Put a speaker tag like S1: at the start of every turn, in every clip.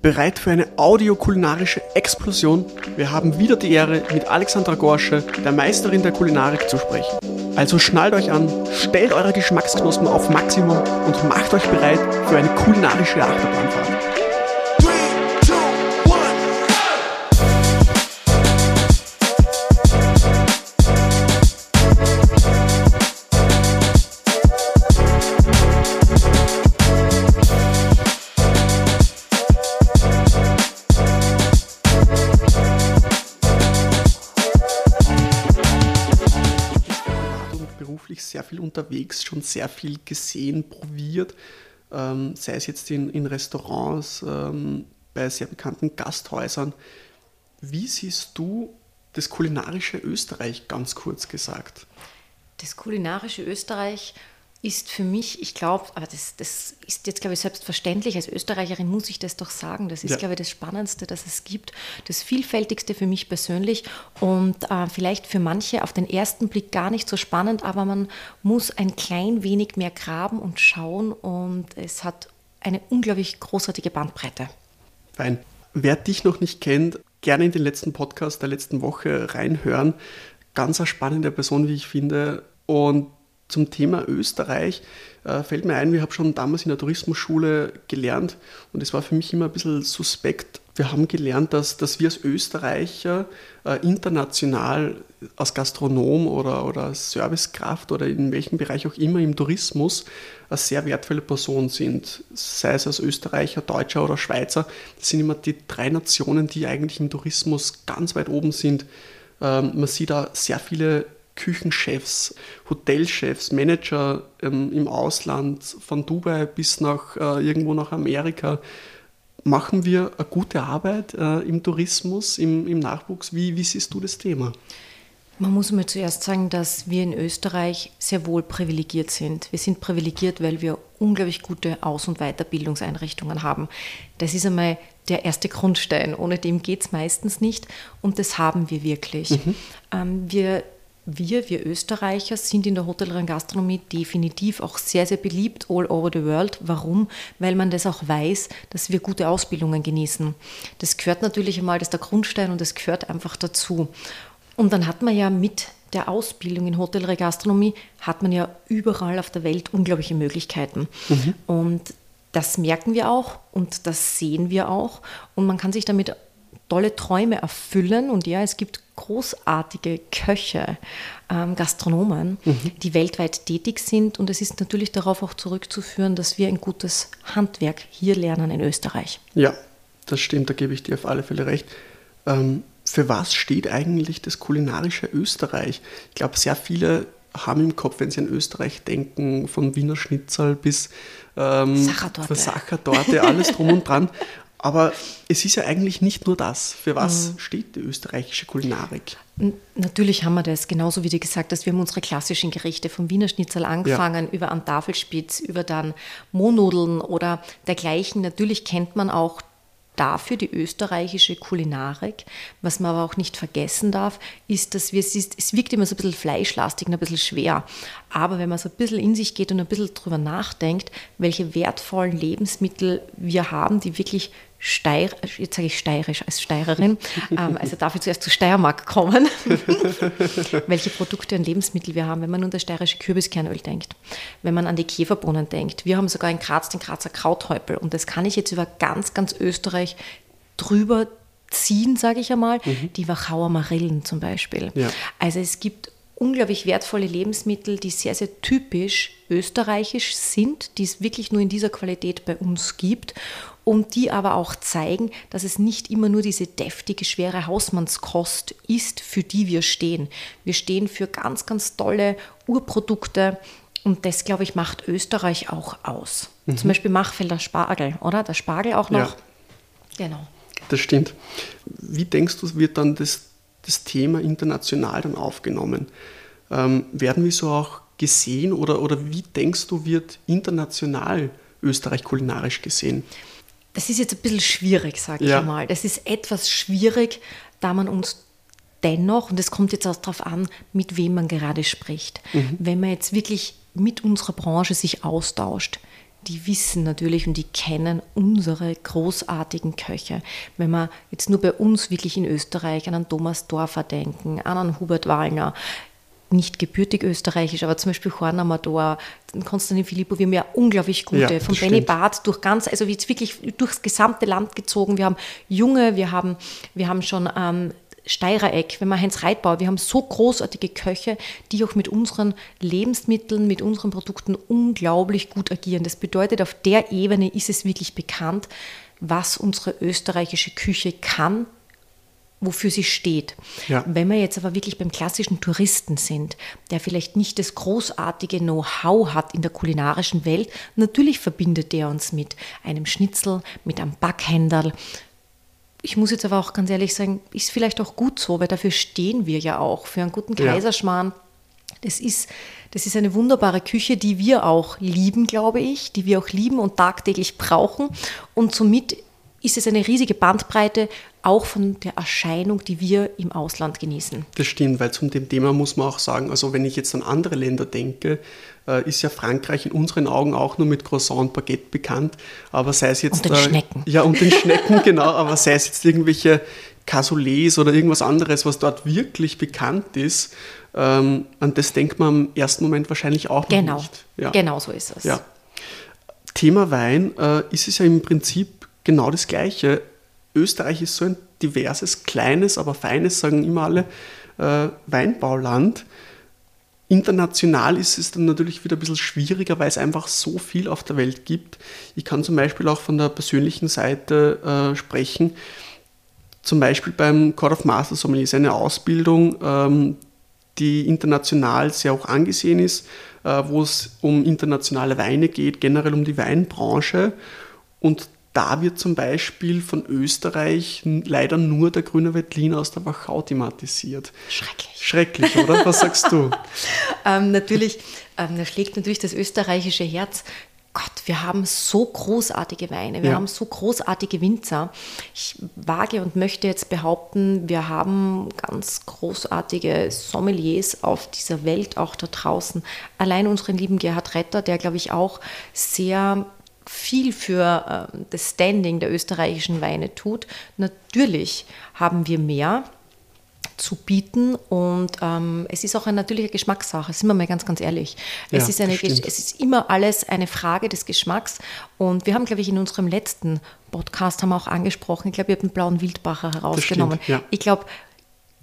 S1: Bereit für eine audiokulinarische Explosion? Wir haben wieder die Ehre, mit Alexandra Gorsche, der Meisterin der Kulinarik, zu sprechen. Also schnallt euch an, stellt eure Geschmacksknospen auf Maximum und macht euch bereit für eine kulinarische Achterbahnfahrt. Unterwegs, schon sehr viel gesehen, probiert, ähm, sei es jetzt in, in Restaurants, ähm, bei sehr bekannten Gasthäusern. Wie siehst du das kulinarische Österreich ganz kurz gesagt?
S2: Das kulinarische Österreich ist für mich, ich glaube, aber das, das ist jetzt, glaube ich, selbstverständlich. Als Österreicherin muss ich das doch sagen. Das ist, ja. glaube ich, das Spannendste, das es gibt. Das Vielfältigste für mich persönlich und äh, vielleicht für manche auf den ersten Blick gar nicht so spannend, aber man muss ein klein wenig mehr graben und schauen und es hat eine unglaublich großartige Bandbreite.
S1: Fein. Wer dich noch nicht kennt, gerne in den letzten Podcast der letzten Woche reinhören. Ganz eine spannende Person, wie ich finde. Und zum Thema Österreich äh, fällt mir ein, wir haben schon damals in der Tourismusschule gelernt und es war für mich immer ein bisschen suspekt. Wir haben gelernt, dass, dass wir als Österreicher äh, international als Gastronom oder, oder Servicekraft oder in welchem Bereich auch immer im Tourismus eine sehr wertvolle Person sind. Sei es als Österreicher, Deutscher oder Schweizer. Das sind immer die drei Nationen, die eigentlich im Tourismus ganz weit oben sind. Ähm, man sieht da sehr viele Küchenchefs, Hotelchefs, Manager ähm, im Ausland, von Dubai bis nach äh, irgendwo nach Amerika. Machen wir eine gute Arbeit äh, im Tourismus, im, im Nachwuchs? Wie, wie siehst du das Thema?
S2: Man muss mir zuerst sagen, dass wir in Österreich sehr wohl privilegiert sind. Wir sind privilegiert, weil wir unglaublich gute Aus- und Weiterbildungseinrichtungen haben. Das ist einmal der erste Grundstein. Ohne dem geht es meistens nicht und das haben wir wirklich. Mhm. Ähm, wir wir, wir Österreicher, sind in der Hotellerie und Gastronomie definitiv auch sehr, sehr beliebt all over the world. Warum? Weil man das auch weiß, dass wir gute Ausbildungen genießen. Das gehört natürlich einmal, das ist der Grundstein und das gehört einfach dazu. Und dann hat man ja mit der Ausbildung in Hotellerie und Gastronomie, hat man ja überall auf der Welt unglaubliche Möglichkeiten. Mhm. Und das merken wir auch und das sehen wir auch. Und man kann sich damit tolle Träume erfüllen. Und ja, es gibt großartige Köche, ähm, Gastronomen, mhm. die weltweit tätig sind. Und es ist natürlich darauf auch zurückzuführen, dass wir ein gutes Handwerk hier lernen in Österreich.
S1: Ja, das stimmt, da gebe ich dir auf alle Fälle recht. Ähm, für was steht eigentlich das kulinarische Österreich? Ich glaube, sehr viele haben im Kopf, wenn sie an Österreich denken, von Wiener Schnitzel bis ähm, Sachertorte. Sachertorte, alles drum und dran. Aber es ist ja eigentlich nicht nur das. Für was mhm. steht die österreichische Kulinarik?
S2: Natürlich haben wir das, genauso wie du gesagt hast, wir haben unsere klassischen Gerichte vom Wiener Schnitzel angefangen, ja. über einen Tafelspitz, über dann Mohnnudeln oder dergleichen. Natürlich kennt man auch dafür die österreichische Kulinarik. Was man aber auch nicht vergessen darf, ist, dass wir, es, ist, es wirkt immer so ein bisschen fleischlastig und ein bisschen schwer. Aber wenn man so ein bisschen in sich geht und ein bisschen drüber nachdenkt, welche wertvollen Lebensmittel wir haben, die wirklich Steir, jetzt sage ich steirisch als Steirerin, ähm, also darf ich zuerst zu Steiermark kommen, welche Produkte und Lebensmittel wir haben, wenn man an das steirische Kürbiskernöl denkt, wenn man an die Käferbohnen denkt. Wir haben sogar in Graz den Grazer Krauthäupel und das kann ich jetzt über ganz, ganz Österreich drüber ziehen, sage ich einmal, mhm. die Wachauer Marillen zum Beispiel. Ja. Also es gibt unglaublich wertvolle Lebensmittel, die sehr, sehr typisch österreichisch sind, die es wirklich nur in dieser Qualität bei uns gibt und die aber auch zeigen, dass es nicht immer nur diese deftige, schwere Hausmannskost ist, für die wir stehen. Wir stehen für ganz, ganz tolle Urprodukte und das, glaube ich, macht Österreich auch aus. Mhm. Zum Beispiel Machfelder Spargel, oder? Der Spargel auch noch.
S1: Ja. Genau. Das stimmt. Wie denkst du, wird dann das das Thema international dann aufgenommen? Ähm, werden wir so auch gesehen oder, oder wie denkst du, wird international Österreich kulinarisch gesehen?
S2: Das ist jetzt ein bisschen schwierig, sage ich ja. mal. Das ist etwas schwierig, da man uns dennoch, und es kommt jetzt auch darauf an, mit wem man gerade spricht, mhm. wenn man jetzt wirklich mit unserer Branche sich austauscht, die wissen natürlich und die kennen unsere großartigen Köche. Wenn wir jetzt nur bei uns wirklich in Österreich an einen Thomas Dorfer denken, an einen Hubert Wallner, nicht gebürtig österreichisch, aber zum Beispiel Juan Amador, Konstantin Filippo, wir haben ja unglaublich gute, ja, von Benny Barth durch ganz, also jetzt wirklich durchs gesamte Land gezogen. Wir haben junge, wir haben, wir haben schon ähm, Steirereck, wenn man Heinz Reitbauer, wir haben so großartige Köche, die auch mit unseren Lebensmitteln, mit unseren Produkten unglaublich gut agieren. Das bedeutet, auf der Ebene ist es wirklich bekannt, was unsere österreichische Küche kann, wofür sie steht. Ja. Wenn wir jetzt aber wirklich beim klassischen Touristen sind, der vielleicht nicht das großartige Know-how hat in der kulinarischen Welt, natürlich verbindet der uns mit einem Schnitzel, mit einem Backhändel. Ich muss jetzt aber auch ganz ehrlich sagen, ist vielleicht auch gut so, weil dafür stehen wir ja auch, für einen guten Kaiserschmarrn. Das ist, das ist eine wunderbare Küche, die wir auch lieben, glaube ich, die wir auch lieben und tagtäglich brauchen. Und somit ist es eine riesige Bandbreite, auch von der Erscheinung, die wir im Ausland genießen.
S1: Das stimmt, weil zum dem Thema muss man auch sagen, also wenn ich jetzt an andere Länder denke, äh, ist ja Frankreich in unseren Augen auch nur mit Croissant und Baguette bekannt, aber sei es jetzt...
S2: Und den äh, Schnecken.
S1: Ja, und den Schnecken, genau, aber sei es jetzt irgendwelche Cassoulet oder irgendwas anderes, was dort wirklich bekannt ist, ähm, an das denkt man im ersten Moment wahrscheinlich auch
S2: genau.
S1: nicht.
S2: Genau, genau so ist es.
S1: Ja. Thema Wein äh, ist es ja im Prinzip genau das Gleiche. Österreich ist so ein diverses, kleines, aber feines, sagen immer alle, äh, Weinbauland. International ist es dann natürlich wieder ein bisschen schwieriger, weil es einfach so viel auf der Welt gibt. Ich kann zum Beispiel auch von der persönlichen Seite äh, sprechen. Zum Beispiel beim Court of Master Sommelier ist eine Ausbildung, ähm, die international sehr auch angesehen ist, äh, wo es um internationale Weine geht, generell um die Weinbranche. Und da wird zum Beispiel von Österreich leider nur der grüne Veltlin aus der Wachau thematisiert.
S2: Schrecklich.
S1: Schrecklich, oder? Was sagst du?
S2: ähm, natürlich, ähm, da schlägt natürlich das österreichische Herz. Gott, wir haben so großartige Weine, wir ja. haben so großartige Winzer. Ich wage und möchte jetzt behaupten, wir haben ganz großartige Sommeliers auf dieser Welt, auch da draußen. Allein unseren lieben Gerhard Retter, der, glaube ich, auch sehr viel für äh, das Standing der österreichischen Weine tut. Natürlich haben wir mehr zu bieten und ähm, es ist auch eine natürliche Geschmackssache, sind wir mal ganz, ganz ehrlich. Es, ja, ist eine, es ist immer alles eine Frage des Geschmacks und wir haben, glaube ich, in unserem letzten Podcast haben wir auch angesprochen, ich glaube, ihr habt einen blauen Wildbacher herausgenommen. Stimmt, ja. Ich glaube,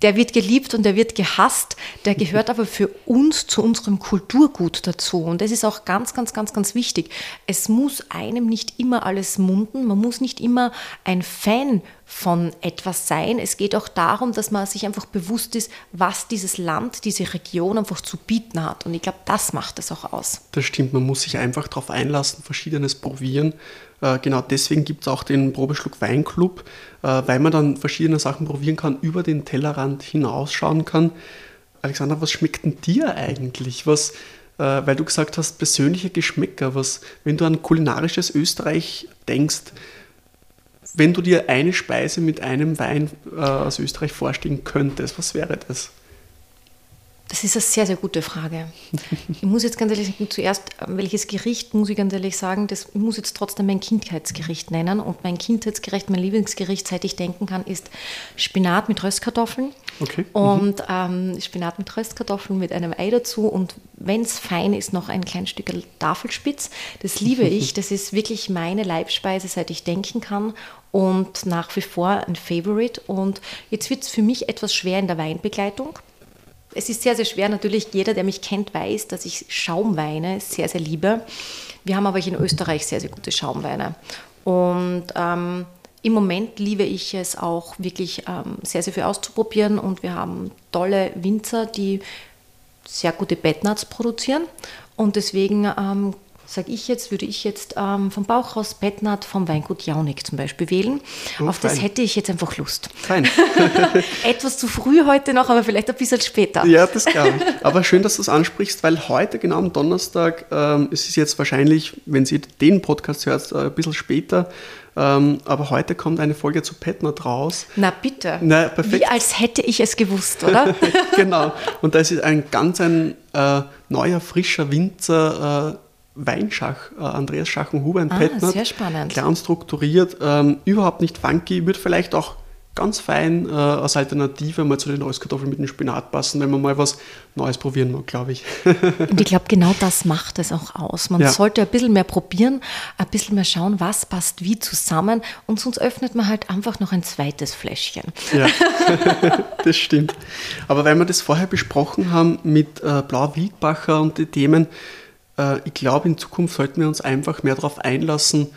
S2: der wird geliebt und der wird gehasst, der gehört aber für uns zu unserem Kulturgut dazu. Und das ist auch ganz, ganz, ganz, ganz wichtig. Es muss einem nicht immer alles munden, man muss nicht immer ein Fan von etwas sein. Es geht auch darum, dass man sich einfach bewusst ist, was dieses Land, diese Region einfach zu bieten hat. Und ich glaube, das macht es auch aus.
S1: Das stimmt, man muss sich einfach darauf einlassen, verschiedenes probieren äh, genau deswegen gibt es auch den Probeschluck Weinclub, äh, weil man dann verschiedene Sachen probieren kann, über den Tellerrand hinausschauen kann. Alexander, was schmeckt denn dir eigentlich? Was, äh, weil du gesagt hast, persönliche Geschmäcker, was, wenn du an kulinarisches Österreich denkst, wenn du dir eine Speise mit einem Wein aus Österreich vorstellen könntest, was wäre das?
S2: Das ist eine sehr, sehr gute Frage. Ich muss jetzt ganz ehrlich sagen, zuerst, welches Gericht muss ich ganz ehrlich sagen, das muss jetzt trotzdem mein Kindheitsgericht nennen. Und mein Kindheitsgericht, mein Lieblingsgericht, seit ich denken kann, ist Spinat mit Röstkartoffeln. Okay. Und ähm, Spinat mit Röstkartoffeln mit einem Ei dazu. Und wenn es fein ist, noch ein kleines Stück Tafelspitz. Das liebe ich. Das ist wirklich meine Leibspeise, seit ich denken kann. Und nach wie vor ein Favorite. Und jetzt wird es für mich etwas schwer in der Weinbegleitung es ist sehr, sehr schwer. Natürlich, jeder, der mich kennt, weiß, dass ich Schaumweine sehr, sehr liebe. Wir haben aber in Österreich sehr, sehr gute Schaumweine. Und ähm, im Moment liebe ich es auch wirklich ähm, sehr, sehr viel auszuprobieren. Und wir haben tolle Winzer, die sehr gute Bettnuts produzieren. Und deswegen ähm, sage ich jetzt, würde ich jetzt ähm, vom Bauch raus Bettnat vom Weingut Jaunig zum Beispiel wählen. Oh, Auf fein. das hätte ich jetzt einfach Lust.
S1: Fein.
S2: Etwas zu früh heute noch, aber vielleicht ein bisschen später.
S1: Ja, das glaube ich. Aber schön, dass du es ansprichst, weil heute, genau am Donnerstag, ähm, es ist jetzt wahrscheinlich, wenn Sie den Podcast hört, äh, ein bisschen später, ähm, aber heute kommt eine Folge zu Petnat raus.
S2: Na bitte. Na, perfekt. Wie als hätte ich es gewusst, oder?
S1: genau. Und da ist ein ganz ein äh, neuer, frischer Winzer, äh, Weinschach, äh, Andreas Schachenhuber, ein
S2: Ah,
S1: Petnat.
S2: sehr spannend.
S1: Klar und strukturiert, ähm, überhaupt nicht funky, wird vielleicht auch ganz fein äh, als Alternative mal zu den Röstkartoffeln mit dem Spinat passen, wenn man mal was Neues probieren mag, glaube ich.
S2: Und ich glaube, genau das macht es auch aus. Man
S1: Ja.
S2: sollte ein bisschen mehr probieren, ein bisschen mehr schauen, was passt wie zusammen und sonst öffnet man halt einfach noch ein zweites Fläschchen.
S1: Ja, das stimmt. Aber weil wir das vorher besprochen haben mit äh, Blau Wildbacher und die Themen, äh, ich glaube, in Zukunft sollten wir uns einfach mehr darauf einlassen,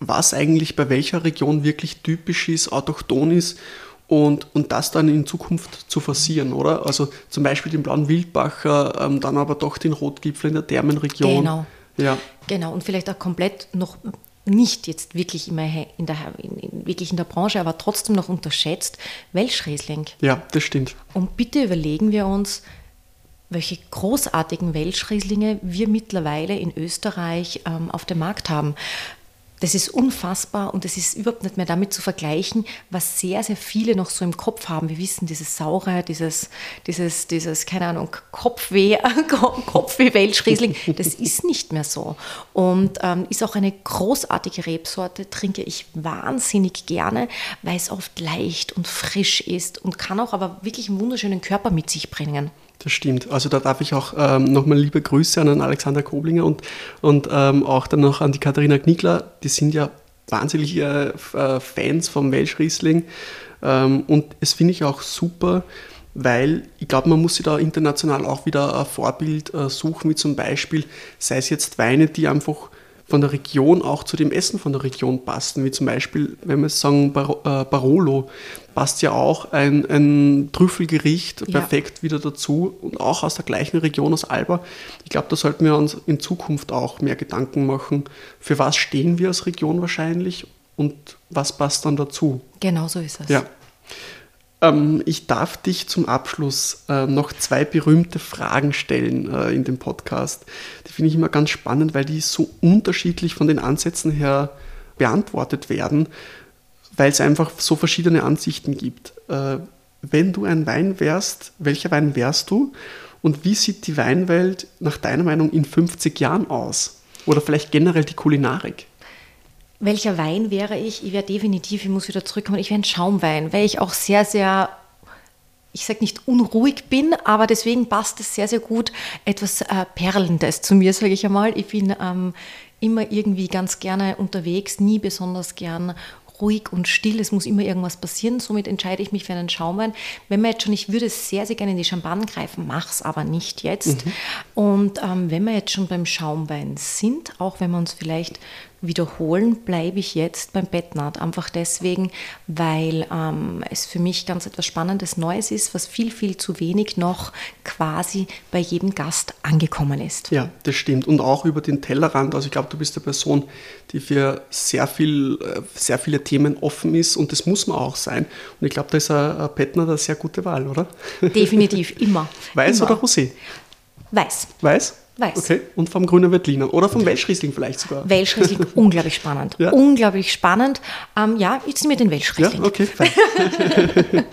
S1: was eigentlich bei welcher Region wirklich typisch ist, autochthon ist und, und das dann in Zukunft zu forcieren, oder? Also zum Beispiel den blauen Wildbacher, ähm, dann aber doch den Rotgipfel in der Thermenregion.
S2: Genau.
S1: Ja,
S2: Genau, und vielleicht auch komplett noch nicht jetzt wirklich immer in der, in, in, wirklich in der Branche, aber trotzdem noch unterschätzt, Welschriesling.
S1: ja, das stimmt.
S2: Und bitte überlegen wir uns, welche großartigen Welschrieslinge wir mittlerweile in Österreich ähm, auf dem Markt haben. Das ist unfassbar und es ist überhaupt nicht mehr damit zu vergleichen, was sehr, sehr viele noch so im Kopf haben. Wir wissen, dieses Saure, dieses, dieses, dieses keine Ahnung, Kopfweh, Kopfweh-Welschriesling, das ist nicht mehr so. Und ähm, ist auch eine großartige Rebsorte, trinke ich wahnsinnig gerne, weil es oft leicht und frisch ist und kann auch aber wirklich einen wunderschönen Körper mit sich bringen.
S1: Das stimmt. Also da darf ich auch ähm, nochmal liebe Grüße an Alexander Koblinger und, und ähm, auch dann noch an die Katharina Knickler. Die sind ja wahnsinnig äh, äh, Fans vom Welschriesling. Ähm, und es finde ich auch super, weil ich glaube, man muss sich da international auch wieder ein Vorbild äh, suchen, wie zum Beispiel, sei es jetzt Weine, die einfach von der Region auch zu dem Essen von der Region passen, wie zum Beispiel, wenn wir sagen, Bar äh, Barolo, passt ja auch ein, ein Trüffelgericht
S2: Ja.
S1: perfekt wieder dazu und auch aus der gleichen Region, aus Alba. Ich glaube, da sollten wir uns in Zukunft auch mehr Gedanken machen, für was stehen wir als Region wahrscheinlich und was passt dann dazu.
S2: Genau so ist es.
S1: Ja. Ähm, ich darf dich zum Abschluss äh, noch zwei berühmte Fragen stellen äh, in dem Podcast. Die finde ich immer ganz spannend, weil die so unterschiedlich von den Ansätzen her beantwortet werden, weil es einfach so verschiedene Ansichten gibt. Äh, wenn du ein Wein wärst, welcher Wein wärst du? Und wie sieht die Weinwelt nach deiner Meinung in 50 Jahren aus? Oder vielleicht generell die Kulinarik?
S2: Welcher Wein wäre ich? Ich wäre definitiv, ich muss wieder zurückkommen, ich wäre ein Schaumwein, weil ich auch sehr, sehr, ich sage nicht unruhig bin, aber deswegen passt es sehr, sehr gut, etwas äh, Perlendes zu mir, sage ich einmal. Ich bin ähm, immer irgendwie ganz gerne unterwegs, nie besonders gern ruhig und still, es muss immer irgendwas passieren, somit entscheide ich mich für einen Schaumwein. Wenn man jetzt schon, ich würde sehr, sehr gerne in die Champagne greifen, mach's aber nicht jetzt. Und ähm, wenn wir jetzt schon beim Schaumwein sind, auch wenn wir uns vielleicht wiederholen, bleibe ich jetzt beim Bettnat. Einfach deswegen, weil ähm, es für mich ganz etwas Spannendes Neues ist, was viel, viel zu wenig noch quasi bei jedem Gast angekommen ist.
S1: Ja, das stimmt. Und auch über den Tellerrand. Also ich glaube, du bist eine Person, die für sehr, viel, äh, sehr viele Themen offen ist und das muss man auch sein. Und ich glaube, da ist ein, Pettner eine sehr gute Wahl, oder?
S2: Definitiv, immer.
S1: Weiß
S2: immer.
S1: oder Rosé?
S2: Weiß.
S1: Weiß?
S2: Weiß.
S1: Okay. Und vom grünen Veltliner oder vom Welschriesling vielleicht sogar.
S2: Welschriesling, unglaublich spannend.
S1: Ja.
S2: Unglaublich spannend. Ähm, ja, jetzt mir den
S1: Ja,
S2: Welschriesling.
S1: okay, fein.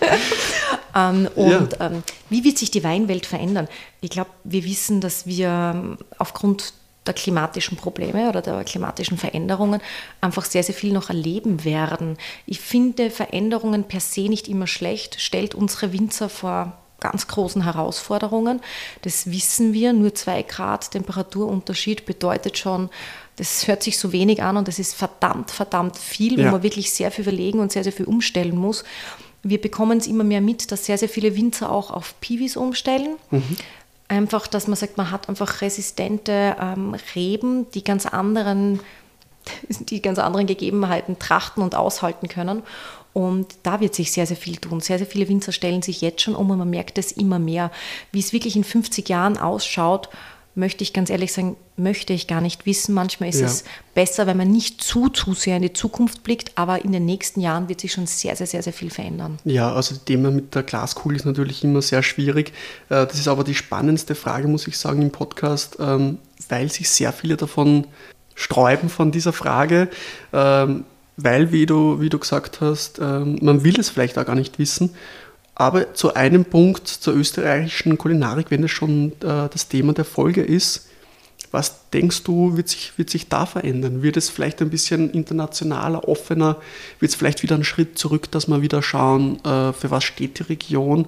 S2: Ähm, und ähm, wie wird sich die Weinwelt verändern? Ich glaube, wir wissen, dass wir ähm, aufgrund der klimatischen Probleme oder der klimatischen Veränderungen einfach sehr, sehr viel noch erleben werden. Ich finde Veränderungen per se nicht immer schlecht, stellt unsere Winzer vor ganz großen Herausforderungen. Das wissen wir. Nur zwei Grad Temperaturunterschied bedeutet schon, das hört sich so wenig an und das ist verdammt, verdammt viel, wo
S1: Ja.
S2: man wirklich sehr viel überlegen und sehr, sehr viel umstellen muss. Wir bekommen es immer mehr mit, dass sehr, sehr viele Winzer auch auf Piwis umstellen. Einfach, dass man sagt, man hat einfach resistente ähm, Reben, die ganz anderen, die ganz anderen Gegebenheiten trachten und aushalten können. Und da wird sich sehr, sehr viel tun. Sehr, sehr viele Winzer stellen sich jetzt schon um und man merkt es immer mehr. Wie es wirklich in 50 Jahren ausschaut, möchte ich ganz ehrlich sagen, möchte ich gar nicht wissen. Manchmal ist
S1: Ja.
S2: es besser, wenn man nicht zu, zu sehr in die Zukunft blickt, aber in den nächsten Jahren wird sich schon sehr, sehr, sehr, sehr viel verändern.
S1: Ja, also das Thema mit der Glaskugel ist natürlich immer sehr schwierig. Äh, Das ist aber die spannendste Frage, muss ich sagen, im Podcast, ähm, weil sich sehr viele davon sträuben von dieser Frage, ähm, weil, wie du, wie du gesagt hast, ähm, man will es vielleicht auch gar nicht wissen. Aber zu einem Punkt zur österreichischen Kulinarik, wenn das schon äh, das Thema der Folge ist, Was denkst du, wird sich, wird sich da verändern? Wird es vielleicht ein bisschen internationaler, offener? Wird es vielleicht wieder einen Schritt zurück, dass wir wieder schauen, äh, für was steht die Region?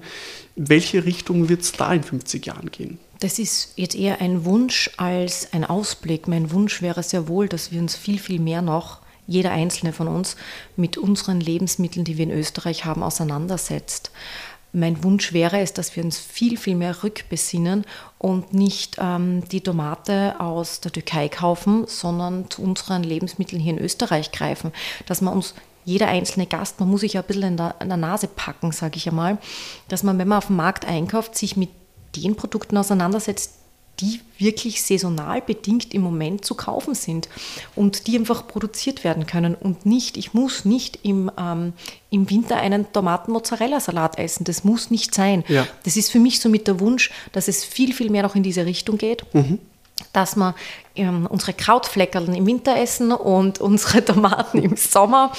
S1: Welche Richtung wird es da in 50 Jahren gehen?
S2: Das ist jetzt eher ein Wunsch als ein Ausblick. Mein Wunsch wäre sehr wohl, dass wir uns viel, viel mehr noch, jeder einzelne von uns, mit unseren Lebensmitteln, die wir in Österreich haben, auseinandersetzt. Mein Wunsch wäre es, dass wir uns viel, viel mehr rückbesinnen und nicht ähm, die Tomate aus der Türkei kaufen, sondern zu unseren Lebensmitteln hier in Österreich greifen. Dass man uns jeder einzelne Gast, man muss sich ja ein bisschen in der, in der Nase packen, sage ich einmal, dass man, wenn man auf dem Markt einkauft, sich mit den Produkten auseinandersetzt, die wirklich saisonal bedingt im Moment zu kaufen sind und die einfach produziert werden können und nicht, ich muss nicht im, ähm, im Winter einen Tomaten-Mozzarella-Salat essen. Das muss nicht sein. Ja. Das ist für mich so mit der Wunsch, dass es viel, viel mehr noch in diese Richtung geht. Mhm. Dass wir ähm, unsere Krautfleckerln im Winter essen und unsere Tomaten im Sommer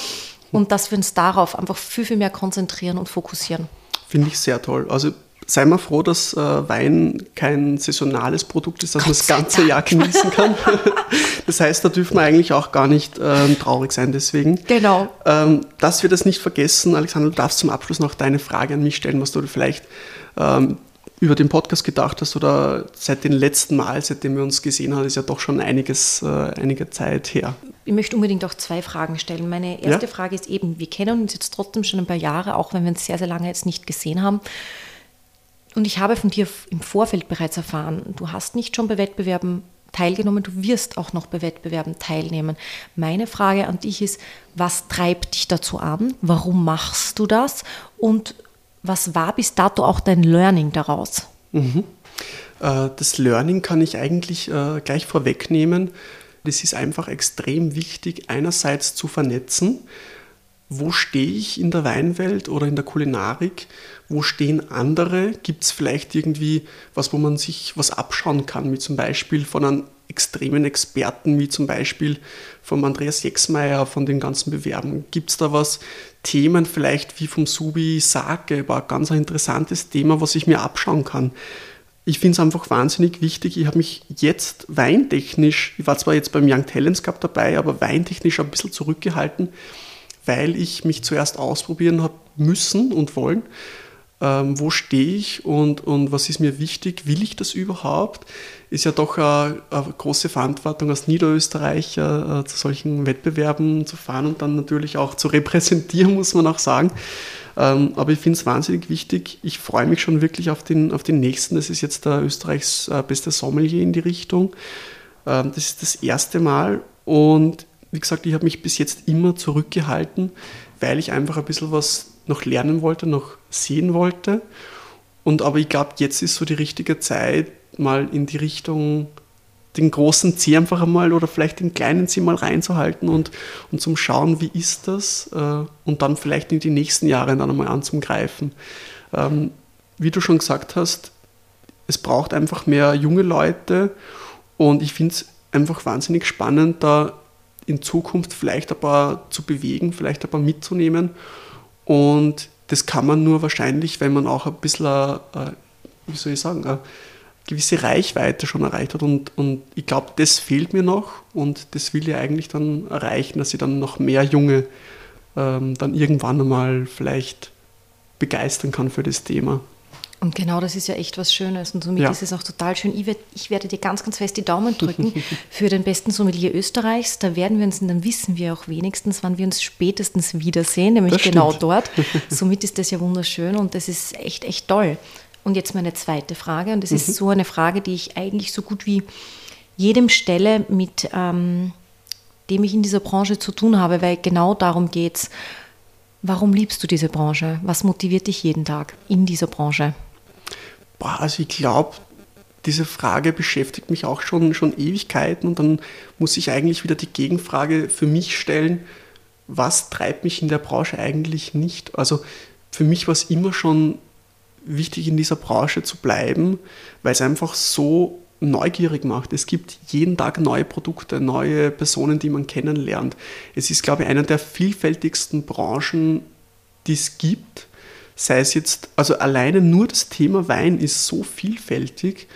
S2: und dass wir uns darauf einfach viel, viel mehr konzentrieren und fokussieren.
S1: Finde ich sehr toll. Also sei mal froh, dass äh, Wein kein saisonales Produkt ist, dass man das ganze Dank. Jahr genießen kann. das heißt, da dürfen wir eigentlich auch gar nicht ähm, traurig sein deswegen.
S2: Genau.
S1: Ähm, dass wir das nicht vergessen, Alexander, du darfst zum Abschluss noch deine Frage an mich stellen, was du vielleicht ähm, über den Podcast gedacht hast oder seit dem letzten Mal, seitdem wir uns gesehen haben, ist ja doch schon einiges, äh, einige Zeit her.
S2: Ich möchte unbedingt auch zwei Fragen stellen. Meine erste ja? Frage ist eben, wir kennen uns jetzt trotzdem schon ein paar Jahre, auch wenn wir uns sehr, sehr lange jetzt nicht gesehen haben. Und ich habe von dir im Vorfeld bereits erfahren, du hast nicht schon bei Wettbewerben teilgenommen, du wirst auch noch bei Wettbewerben teilnehmen. Meine Frage an dich ist, was treibt dich dazu an? Warum machst du das? Und was war bis dato auch dein Learning daraus?
S1: Mhm. Äh, das Learning kann ich eigentlich äh, gleich vorwegnehmen. Das ist einfach extrem wichtig, einerseits zu vernetzen. Wo stehe ich in der Weinwelt oder in der Kulinarik? Wo stehen andere? Gibt es vielleicht irgendwie was, wo man sich was abschauen kann, wie zum Beispiel von einem extremen Experten, wie zum Beispiel vom Andreas Jexmeier, von den ganzen Bewerben? Gibt es da was, Themen vielleicht wie vom Subi Sake, war ein ganz interessantes Thema, was ich mir abschauen kann. Ich finde es einfach wahnsinnig wichtig. Ich habe mich jetzt weintechnisch, ich war zwar jetzt beim Young Talents Cup dabei, aber weintechnisch ein bisschen zurückgehalten, weil ich mich zuerst ausprobieren habe müssen und wollen ähm, wo stehe ich und, und was ist mir wichtig, will ich das überhaupt? Ist ja doch eine, eine große Verantwortung als Niederösterreicher äh, zu solchen Wettbewerben zu fahren und dann natürlich auch zu repräsentieren, muss man auch sagen. Ähm, aber ich finde es wahnsinnig wichtig. Ich freue mich schon wirklich auf den, auf den nächsten. Das ist jetzt der Österreichs äh, beste Sommelier in die Richtung. Ähm, das ist das erste Mal und wie gesagt, ich habe mich bis jetzt immer zurückgehalten, weil ich einfach ein bisschen was noch lernen wollte, noch sehen wollte. Und aber ich glaube, jetzt ist so die richtige Zeit, mal in die Richtung den großen Zeh einfach einmal oder vielleicht den kleinen Zeh mal reinzuhalten und, und zum Schauen, wie ist das äh, und dann vielleicht in die nächsten Jahre dann einmal anzugreifen. Ähm, wie du schon gesagt hast, es braucht einfach mehr junge Leute und ich finde es einfach wahnsinnig spannend, da in Zukunft vielleicht ein paar zu bewegen, vielleicht ein paar mitzunehmen und das kann man nur wahrscheinlich, wenn man auch ein bisschen, äh, wie soll ich sagen, eine gewisse Reichweite schon erreicht hat. Und, und ich glaube, das fehlt mir noch und das will ich eigentlich dann erreichen, dass ich dann noch mehr Junge ähm, dann irgendwann einmal vielleicht begeistern kann für das Thema.
S2: Und genau das ist ja echt was Schönes. Und somit ja. ist es auch total schön. Ich, werd, ich, werde dir ganz, ganz fest die Daumen drücken für den besten Sommelier Österreichs. Da werden wir uns, und dann wissen wir auch wenigstens, wann wir uns spätestens wiedersehen, nämlich das genau stimmt. dort. Somit ist das ja wunderschön und das ist echt, echt toll. Und jetzt meine zweite Frage. Und das mhm. ist so eine Frage, die ich eigentlich so gut wie jedem stelle, mit ähm, dem ich in dieser Branche zu tun habe, weil genau darum geht es. Warum liebst du diese Branche? Was motiviert dich jeden Tag in dieser Branche?
S1: Boah, also ich glaube, diese Frage beschäftigt mich auch schon, schon Ewigkeiten und dann muss ich eigentlich wieder die Gegenfrage für mich stellen, was treibt mich in der Branche eigentlich nicht? Also für mich war es immer schon wichtig, in dieser Branche zu bleiben, weil es einfach so neugierig macht. Es gibt jeden Tag neue Produkte, neue Personen, die man kennenlernt. Es ist, glaube ich, eine der vielfältigsten Branchen, die es gibt sei es jetzt, also alleine nur das Thema Wein ist so vielfältig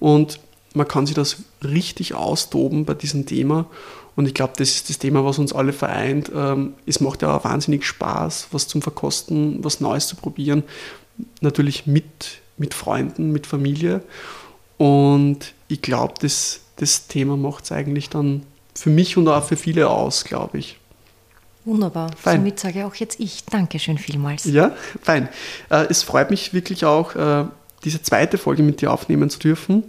S1: und man kann sich das richtig austoben bei diesem Thema. Und ich glaube, das ist das Thema, was uns alle vereint. Ähm, es macht ja auch wahnsinnig Spaß, was zum Verkosten, was Neues zu probieren. Natürlich mit, mit Freunden, mit Familie. Und ich glaube, das, das Thema macht es eigentlich dann für mich und auch für viele aus, glaube ich.
S2: Wunderbar. Fein. Somit sage auch jetzt ich Dankeschön vielmals.
S1: Ja, fein. Äh, es freut mich wirklich auch, äh, diese zweite Folge mit dir aufnehmen zu dürfen.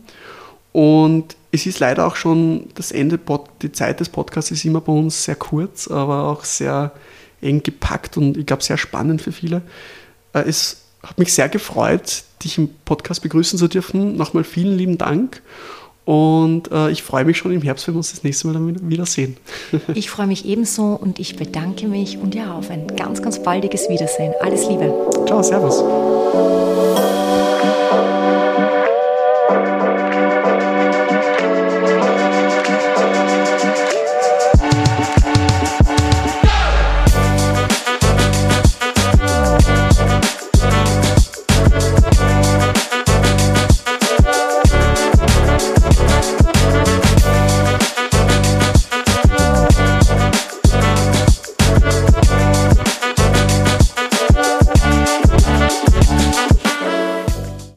S1: Und es ist leider auch schon das Ende, die Zeit des Podcasts ist immer bei uns sehr kurz, aber auch sehr eng gepackt und ich glaube sehr spannend für viele. Äh, es hat mich sehr gefreut, dich im Podcast begrüßen zu dürfen. Nochmal vielen lieben Dank und äh, ich freue mich schon im Herbst, wenn wir uns das nächste Mal dann wieder sehen.
S2: ich freue mich ebenso und ich bedanke mich und ja, auf ein ganz, ganz baldiges Wiedersehen. Alles Liebe.
S1: Ciao, Servus.